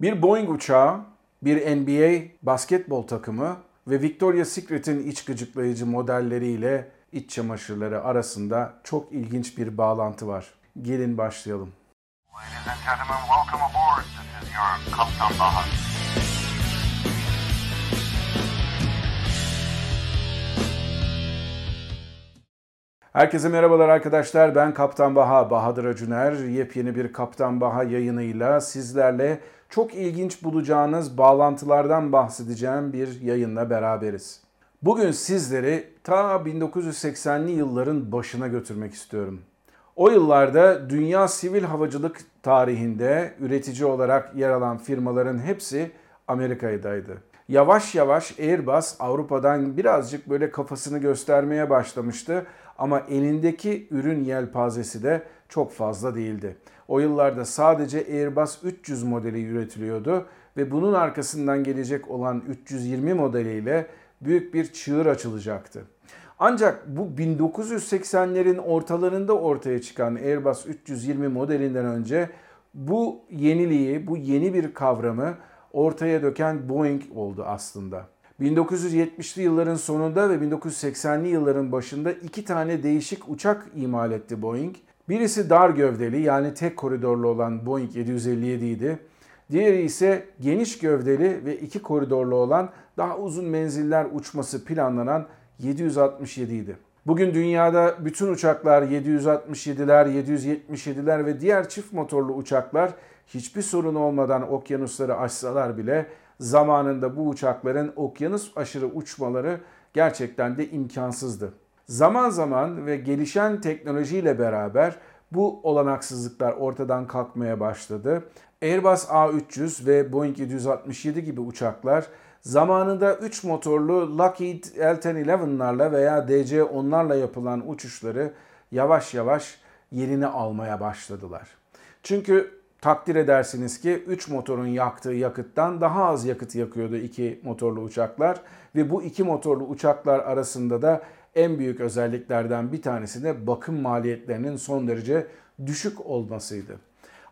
Bir Boeing uçağı, bir NBA basketbol takımı ve Victoria's Secret'in iç gıcıklayıcı modelleriyle iç çamaşırları arasında çok ilginç bir bağlantı var. Gelin başlayalım. Ladies and gentlemen, welcome aboard. This is your Kaptan Bahar. Herkese merhabalar arkadaşlar. Ben Kaptan Baha, Bahadır Acuner. Yepyeni bir Kaptan Baha yayınıyla sizlerle çok ilginç bulacağınız bağlantılardan bahsedeceğim bir yayınla beraberiz. Bugün sizleri ta 1980'li yılların başına götürmek istiyorum. O yıllarda dünya sivil havacılık tarihinde üretici olarak yer alan firmaların hepsi Amerika'daydı. Yavaş yavaş Airbus Avrupa'dan birazcık böyle kafasını göstermeye başlamıştı ama elindeki ürün yelpazesi de çok fazla değildi. O yıllarda sadece Airbus 300 modeli üretiliyordu ve bunun arkasından gelecek olan 320 modeliyle büyük bir çığır açılacaktı. Ancak bu 1980'lerin ortalarında ortaya çıkan Airbus 320 modelinden önce bu yeniliği, bu yeni bir kavramı ortaya döken Boeing oldu aslında. 1970'li yılların sonunda ve 1980'li yılların başında iki tane değişik uçak imal etti Boeing. Birisi dar gövdeli yani tek koridorlu olan Boeing 757 idi. Diğeri ise geniş gövdeli ve iki koridorlu olan daha uzun menziller uçması planlanan 767 idi. Bugün dünyada bütün uçaklar 767'ler, 777'ler ve diğer çift motorlu uçaklar hiçbir sorun olmadan okyanusları aşsalar bile zamanında bu uçakların okyanus aşırı uçmaları gerçekten de imkansızdı. Zaman zaman ve gelişen teknolojiyle beraber bu olanaksızlıklar ortadan kalkmaya başladı. Airbus A300 ve Boeing 767 gibi uçaklar zamanında 3 motorlu Lockheed L-1011'larla veya DC-10'larla yapılan uçuşları yavaş yavaş yerini almaya başladılar. Çünkü takdir edersiniz ki 3 motorun yaktığı yakıttan daha az yakıt yakıyordu 2 motorlu uçaklar ve bu iki motorlu uçaklar arasında da en büyük özelliklerden bir tanesi de bakım maliyetlerinin son derece düşük olmasıydı.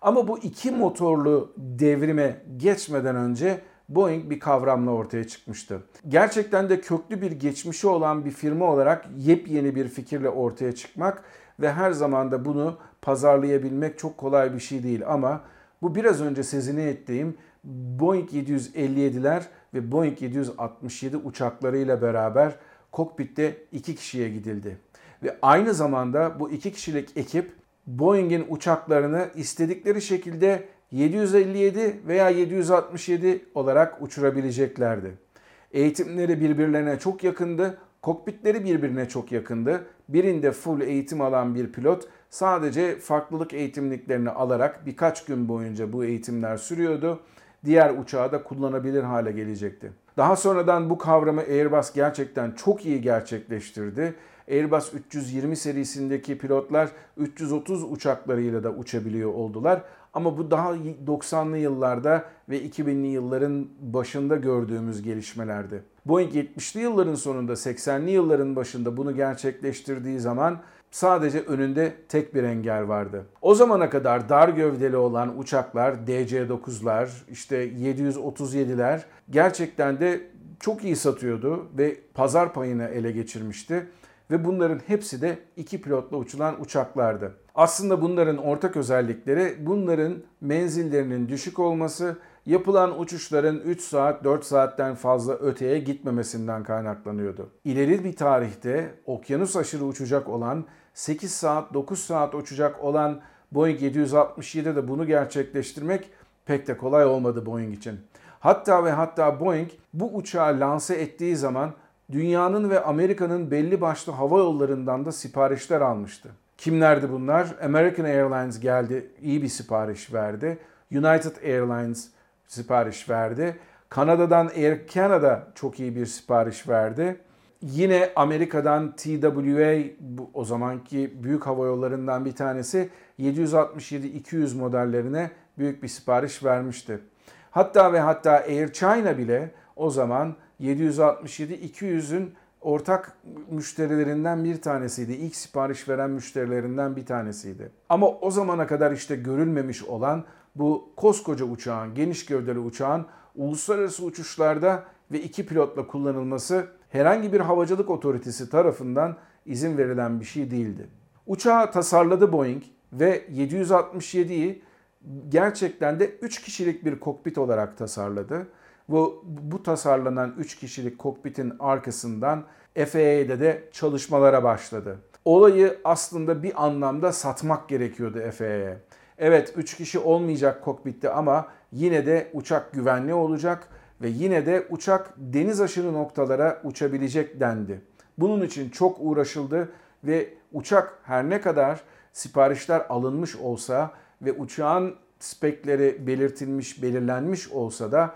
Ama bu iki motorlu devrime geçmeden önce Boeing bir kavramla ortaya çıkmıştı. Gerçekten de köklü bir geçmişi olan bir firma olarak yepyeni bir fikirle ortaya çıkmak ve her zaman da bunu pazarlayabilmek çok kolay bir şey değil ama bu biraz önce sezini ettiğim Boeing 757'ler ve Boeing 767 uçaklarıyla beraber kokpitte iki kişiye gidildi. Ve aynı zamanda bu iki kişilik ekip Boeing'in uçaklarını istedikleri şekilde 757 veya 767 olarak uçurabileceklerdi. Eğitimleri birbirlerine çok yakındı, kokpitleri birbirine çok yakındı. Birinde full eğitim alan bir pilot sadece farklılık eğitimliklerini alarak birkaç gün boyunca bu eğitimler sürüyordu. Diğer uçağı da kullanabilir hale gelecekti. Daha sonradan bu kavramı Airbus gerçekten çok iyi gerçekleştirdi. Airbus 320 serisindeki pilotlar 330 uçaklarıyla da uçabiliyor oldular. Ama bu daha 90'lı yıllarda ve 2000'li yılların başında gördüğümüz gelişmelerdi. Boeing 70'li yılların sonunda 80'li yılların başında bunu gerçekleştirdiği zaman sadece önünde tek bir engel vardı. O zamana kadar dar gövdeli olan uçaklar, DC-9'lar, işte 737'ler gerçekten de çok iyi satıyordu ve pazar payını ele geçirmişti ve bunların hepsi de iki pilotla uçulan uçaklardı. Aslında bunların ortak özellikleri bunların menzillerinin düşük olması, yapılan uçuşların 3 saat 4 saatten fazla öteye gitmemesinden kaynaklanıyordu. İleri bir tarihte okyanus aşırı uçacak olan 8 saat 9 saat uçacak olan Boeing 767'de de bunu gerçekleştirmek pek de kolay olmadı Boeing için. Hatta ve hatta Boeing bu uçağı lanse ettiği zaman dünyanın ve Amerika'nın belli başlı hava yollarından da siparişler almıştı. Kimlerdi bunlar? American Airlines geldi, iyi bir sipariş verdi. United Airlines sipariş verdi. Kanada'dan Air Canada çok iyi bir sipariş verdi. Yine Amerika'dan TWA o zamanki büyük hava yollarından bir tanesi 767-200 modellerine büyük bir sipariş vermişti. Hatta ve hatta Air China bile o zaman 767-200'ün ortak müşterilerinden bir tanesiydi. İlk sipariş veren müşterilerinden bir tanesiydi. Ama o zamana kadar işte görülmemiş olan bu koskoca uçağın, geniş gövdeli uçağın uluslararası uçuşlarda ve iki pilotla kullanılması herhangi bir havacılık otoritesi tarafından izin verilen bir şey değildi. Uçağı tasarladı Boeing ve 767'yi gerçekten de 3 kişilik bir kokpit olarak tasarladı. Bu, bu tasarlanan 3 kişilik kokpitin arkasından FAA'de de çalışmalara başladı. Olayı aslında bir anlamda satmak gerekiyordu FAA'ye. Evet 3 kişi olmayacak kokpitte ama yine de uçak güvenli olacak ve yine de uçak deniz aşırı noktalara uçabilecek dendi. Bunun için çok uğraşıldı ve uçak her ne kadar siparişler alınmış olsa ve uçağın spekleri belirtilmiş, belirlenmiş olsa da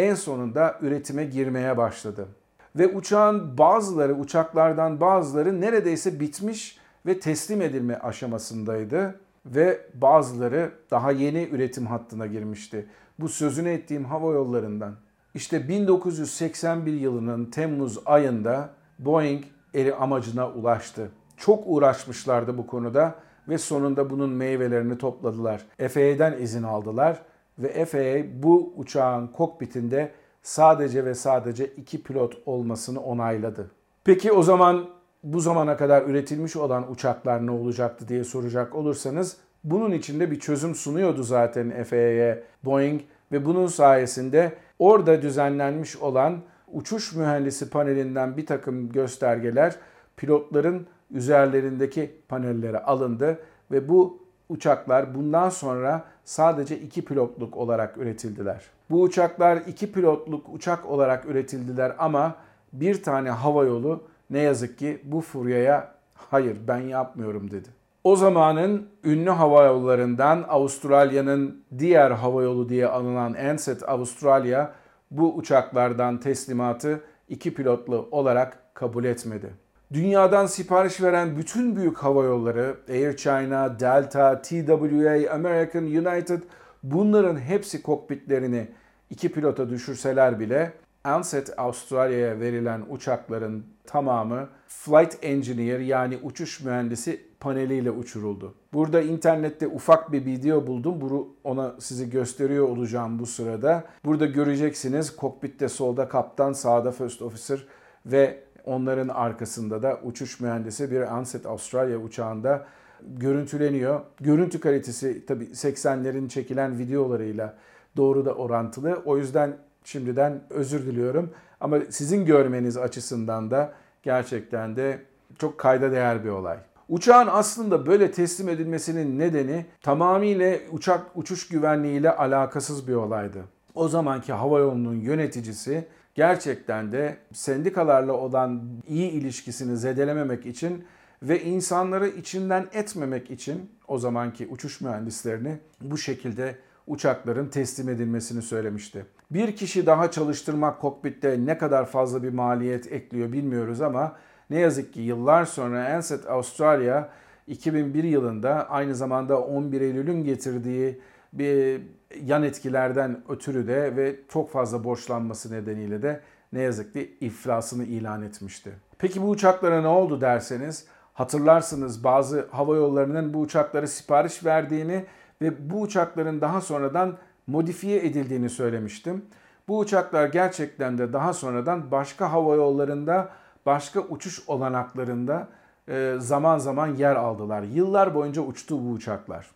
en sonunda üretime girmeye başladı. Ve uçağın bazıları, uçaklardan bazıları neredeyse bitmiş ve teslim edilme aşamasındaydı ve bazıları daha yeni üretim hattına girmişti. Bu sözünü ettiğim hava yollarından. İşte 1981 yılının Temmuz ayında Boeing eri amacına ulaştı. Çok uğraşmışlardı bu konuda ve sonunda bunun meyvelerini topladılar. FAA'den izin aldılar ve FAA bu uçağın kokpitinde sadece ve sadece iki pilot olmasını onayladı. Peki o zaman bu zamana kadar üretilmiş olan uçaklar ne olacaktı diye soracak olursanız bunun içinde bir çözüm sunuyordu zaten FAA'ye Boeing ve bunun sayesinde orada düzenlenmiş olan uçuş mühendisi panelinden bir takım göstergeler pilotların üzerlerindeki panellere alındı ve bu uçaklar bundan sonra sadece iki pilotluk olarak üretildiler. Bu uçaklar iki pilotluk uçak olarak üretildiler ama bir tane hava yolu ne yazık ki bu furyaya hayır ben yapmıyorum dedi. O zamanın ünlü hava yollarından Avustralya'nın diğer hava yolu diye anılan Ansett Avustralya bu uçaklardan teslimatı iki pilotlu olarak kabul etmedi. Dünyadan sipariş veren bütün büyük hava yolları Air China, Delta, TWA, American, United bunların hepsi kokpitlerini iki pilota düşürseler bile Ansett Avustralya'ya verilen uçakların tamamı Flight Engineer yani uçuş mühendisi paneliyle uçuruldu. Burada internette ufak bir video buldum. Bunu ona sizi gösteriyor olacağım bu sırada. Burada göreceksiniz kokpitte solda kaptan, sağda first officer ve onların arkasında da uçuş mühendisi bir Ansett Australia uçağında görüntüleniyor. Görüntü kalitesi tabi 80'lerin çekilen videolarıyla doğru da orantılı. O yüzden şimdiden özür diliyorum. Ama sizin görmeniz açısından da gerçekten de çok kayda değer bir olay. Uçağın aslında böyle teslim edilmesinin nedeni tamamıyla uçak uçuş güvenliğiyle alakasız bir olaydı. O zamanki hava yolunun yöneticisi gerçekten de sendikalarla olan iyi ilişkisini zedelememek için ve insanları içinden etmemek için o zamanki uçuş mühendislerini bu şekilde uçakların teslim edilmesini söylemişti. Bir kişi daha çalıştırmak kokpitte ne kadar fazla bir maliyet ekliyor bilmiyoruz ama ne yazık ki yıllar sonra Ansett Australia 2001 yılında aynı zamanda 11 Eylül'ün getirdiği bir yan etkilerden ötürü de ve çok fazla borçlanması nedeniyle de ne yazık ki iflasını ilan etmişti. Peki bu uçaklara ne oldu derseniz hatırlarsınız bazı hava yollarının bu uçakları sipariş verdiğini ve bu uçakların daha sonradan modifiye edildiğini söylemiştim. Bu uçaklar gerçekten de daha sonradan başka hava yollarında, başka uçuş olanaklarında e, zaman zaman yer aldılar. Yıllar boyunca uçtu bu uçaklar.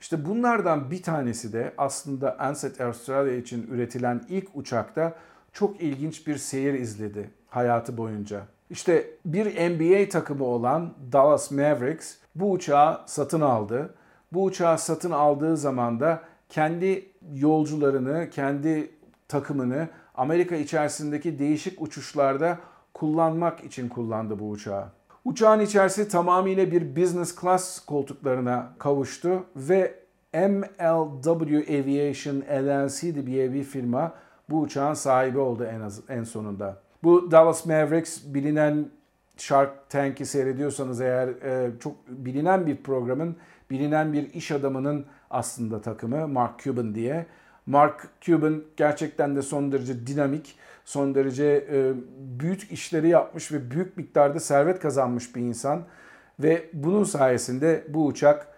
İşte bunlardan bir tanesi de aslında Ansett Australia için üretilen ilk uçakta çok ilginç bir seyir izledi hayatı boyunca. İşte bir NBA takımı olan Dallas Mavericks bu uçağı satın aldı. Bu uçağı satın aldığı zaman da kendi yolcularını, kendi takımını Amerika içerisindeki değişik uçuşlarda kullanmak için kullandı bu uçağı. Uçağın içerisi tamamıyla bir business class koltuklarına kavuştu ve MLW Aviation LLC diye bir firma bu uçağın sahibi oldu en, az, en sonunda. Bu Dallas Mavericks bilinen Shark Tank'i seyrediyorsanız eğer e, çok bilinen bir programın, bilinen bir iş adamının aslında takımı Mark Cuban diye. Mark Cuban gerçekten de son derece dinamik, son derece e, büyük işleri yapmış ve büyük miktarda servet kazanmış bir insan. Ve bunun sayesinde bu uçak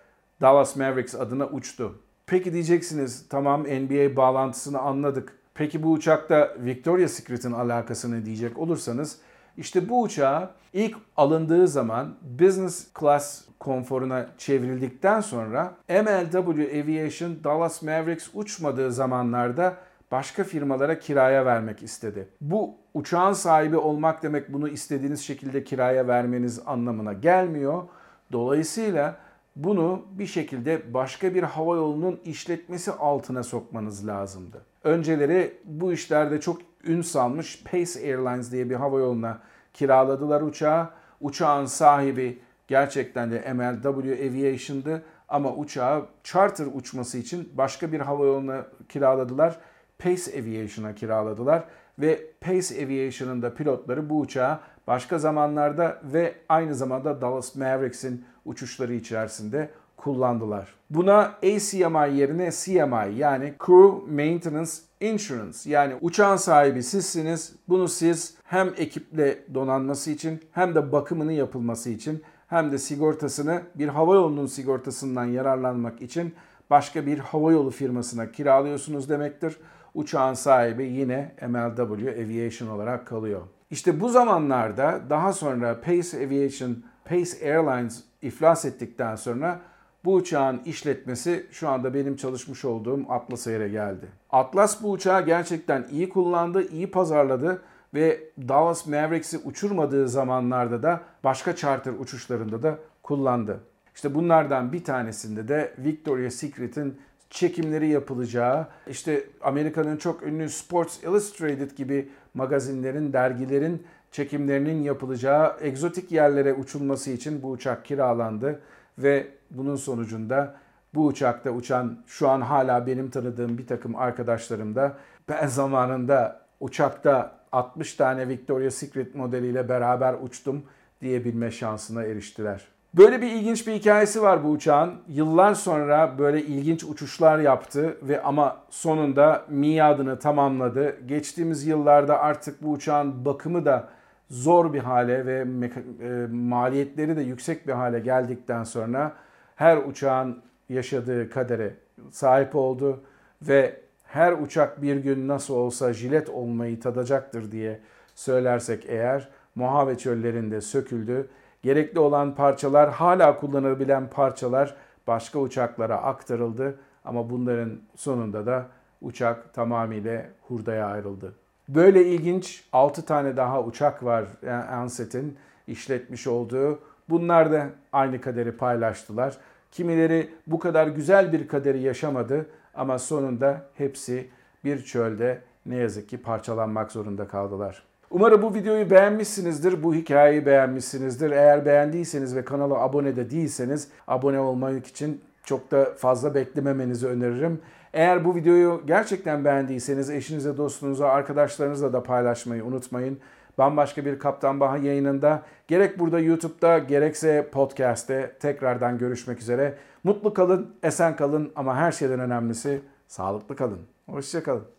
Dallas Mavericks adına uçtu. Peki diyeceksiniz tamam NBA bağlantısını anladık. Peki bu uçakta Victoria's Secret'in alakasını diyecek olursanız işte bu uçağı ilk alındığı zaman business class konforuna çevrildikten sonra MLW Aviation Dallas Mavericks uçmadığı zamanlarda başka firmalara kiraya vermek istedi. Bu uçağın sahibi olmak demek bunu istediğiniz şekilde kiraya vermeniz anlamına gelmiyor. Dolayısıyla bunu bir şekilde başka bir hava yolunun işletmesi altına sokmanız lazımdı. Önceleri bu işlerde çok ün salmış Pace Airlines diye bir hava yoluna kiraladılar uçağı. Uçağın sahibi gerçekten de MLW Aviation'dı ama uçağı charter uçması için başka bir hava yoluna kiraladılar. Pace Aviation'a kiraladılar ve Pace Aviation'ın da pilotları bu uçağı başka zamanlarda ve aynı zamanda Dallas Mavericks'in uçuşları içerisinde kullandılar. Buna ACMI yerine CMI yani Crew Maintenance Insurance yani uçağın sahibi sizsiniz. Bunu siz hem ekiple donanması için hem de bakımını yapılması için hem de sigortasını bir hava yolunun sigortasından yararlanmak için başka bir hava yolu firmasına kiralıyorsunuz demektir. Uçağın sahibi yine MLW Aviation olarak kalıyor. İşte bu zamanlarda daha sonra Pace Aviation, Pace Airlines iflas ettikten sonra bu uçağın işletmesi şu anda benim çalışmış olduğum Atlas Air'e geldi. Atlas bu uçağı gerçekten iyi kullandı, iyi pazarladı ve Dallas Mavericks'i uçurmadığı zamanlarda da başka charter uçuşlarında da kullandı. İşte bunlardan bir tanesinde de Victoria's Secret'in çekimleri yapılacağı, işte Amerika'nın çok ünlü Sports Illustrated gibi magazinlerin, dergilerin çekimlerinin yapılacağı egzotik yerlere uçulması için bu uçak kiralandı ve bunun sonucunda bu uçakta uçan şu an hala benim tanıdığım bir takım arkadaşlarım da ben zamanında uçakta 60 tane Victoria's Secret modeliyle beraber uçtum diyebilme şansına eriştiler. Böyle bir ilginç bir hikayesi var bu uçağın. Yıllar sonra böyle ilginç uçuşlar yaptı ve ama sonunda miadını tamamladı. Geçtiğimiz yıllarda artık bu uçağın bakımı da zor bir hale ve e, maliyetleri de yüksek bir hale geldikten sonra her uçağın yaşadığı kadere sahip oldu ve her uçak bir gün nasıl olsa jilet olmayı tadacaktır diye söylersek eğer Mojave çöllerinde söküldü. Gerekli olan parçalar hala kullanılabilen parçalar başka uçaklara aktarıldı ama bunların sonunda da uçak tamamıyla hurdaya ayrıldı. Böyle ilginç 6 tane daha uçak var Anset'in işletmiş olduğu. Bunlar da aynı kaderi paylaştılar. Kimileri bu kadar güzel bir kaderi yaşamadı ama sonunda hepsi bir çölde ne yazık ki parçalanmak zorunda kaldılar. Umarım bu videoyu beğenmişsinizdir, bu hikayeyi beğenmişsinizdir. Eğer beğendiyseniz ve kanala abone de değilseniz abone olmak için çok da fazla beklememenizi öneririm. Eğer bu videoyu gerçekten beğendiyseniz eşinize, dostunuza, arkadaşlarınızla da paylaşmayı unutmayın. Bambaşka bir Kaptan Baha yayınında gerek burada YouTube'da gerekse podcast'te tekrardan görüşmek üzere. Mutlu kalın, esen kalın ama her şeyden önemlisi sağlıklı kalın. Hoşçakalın.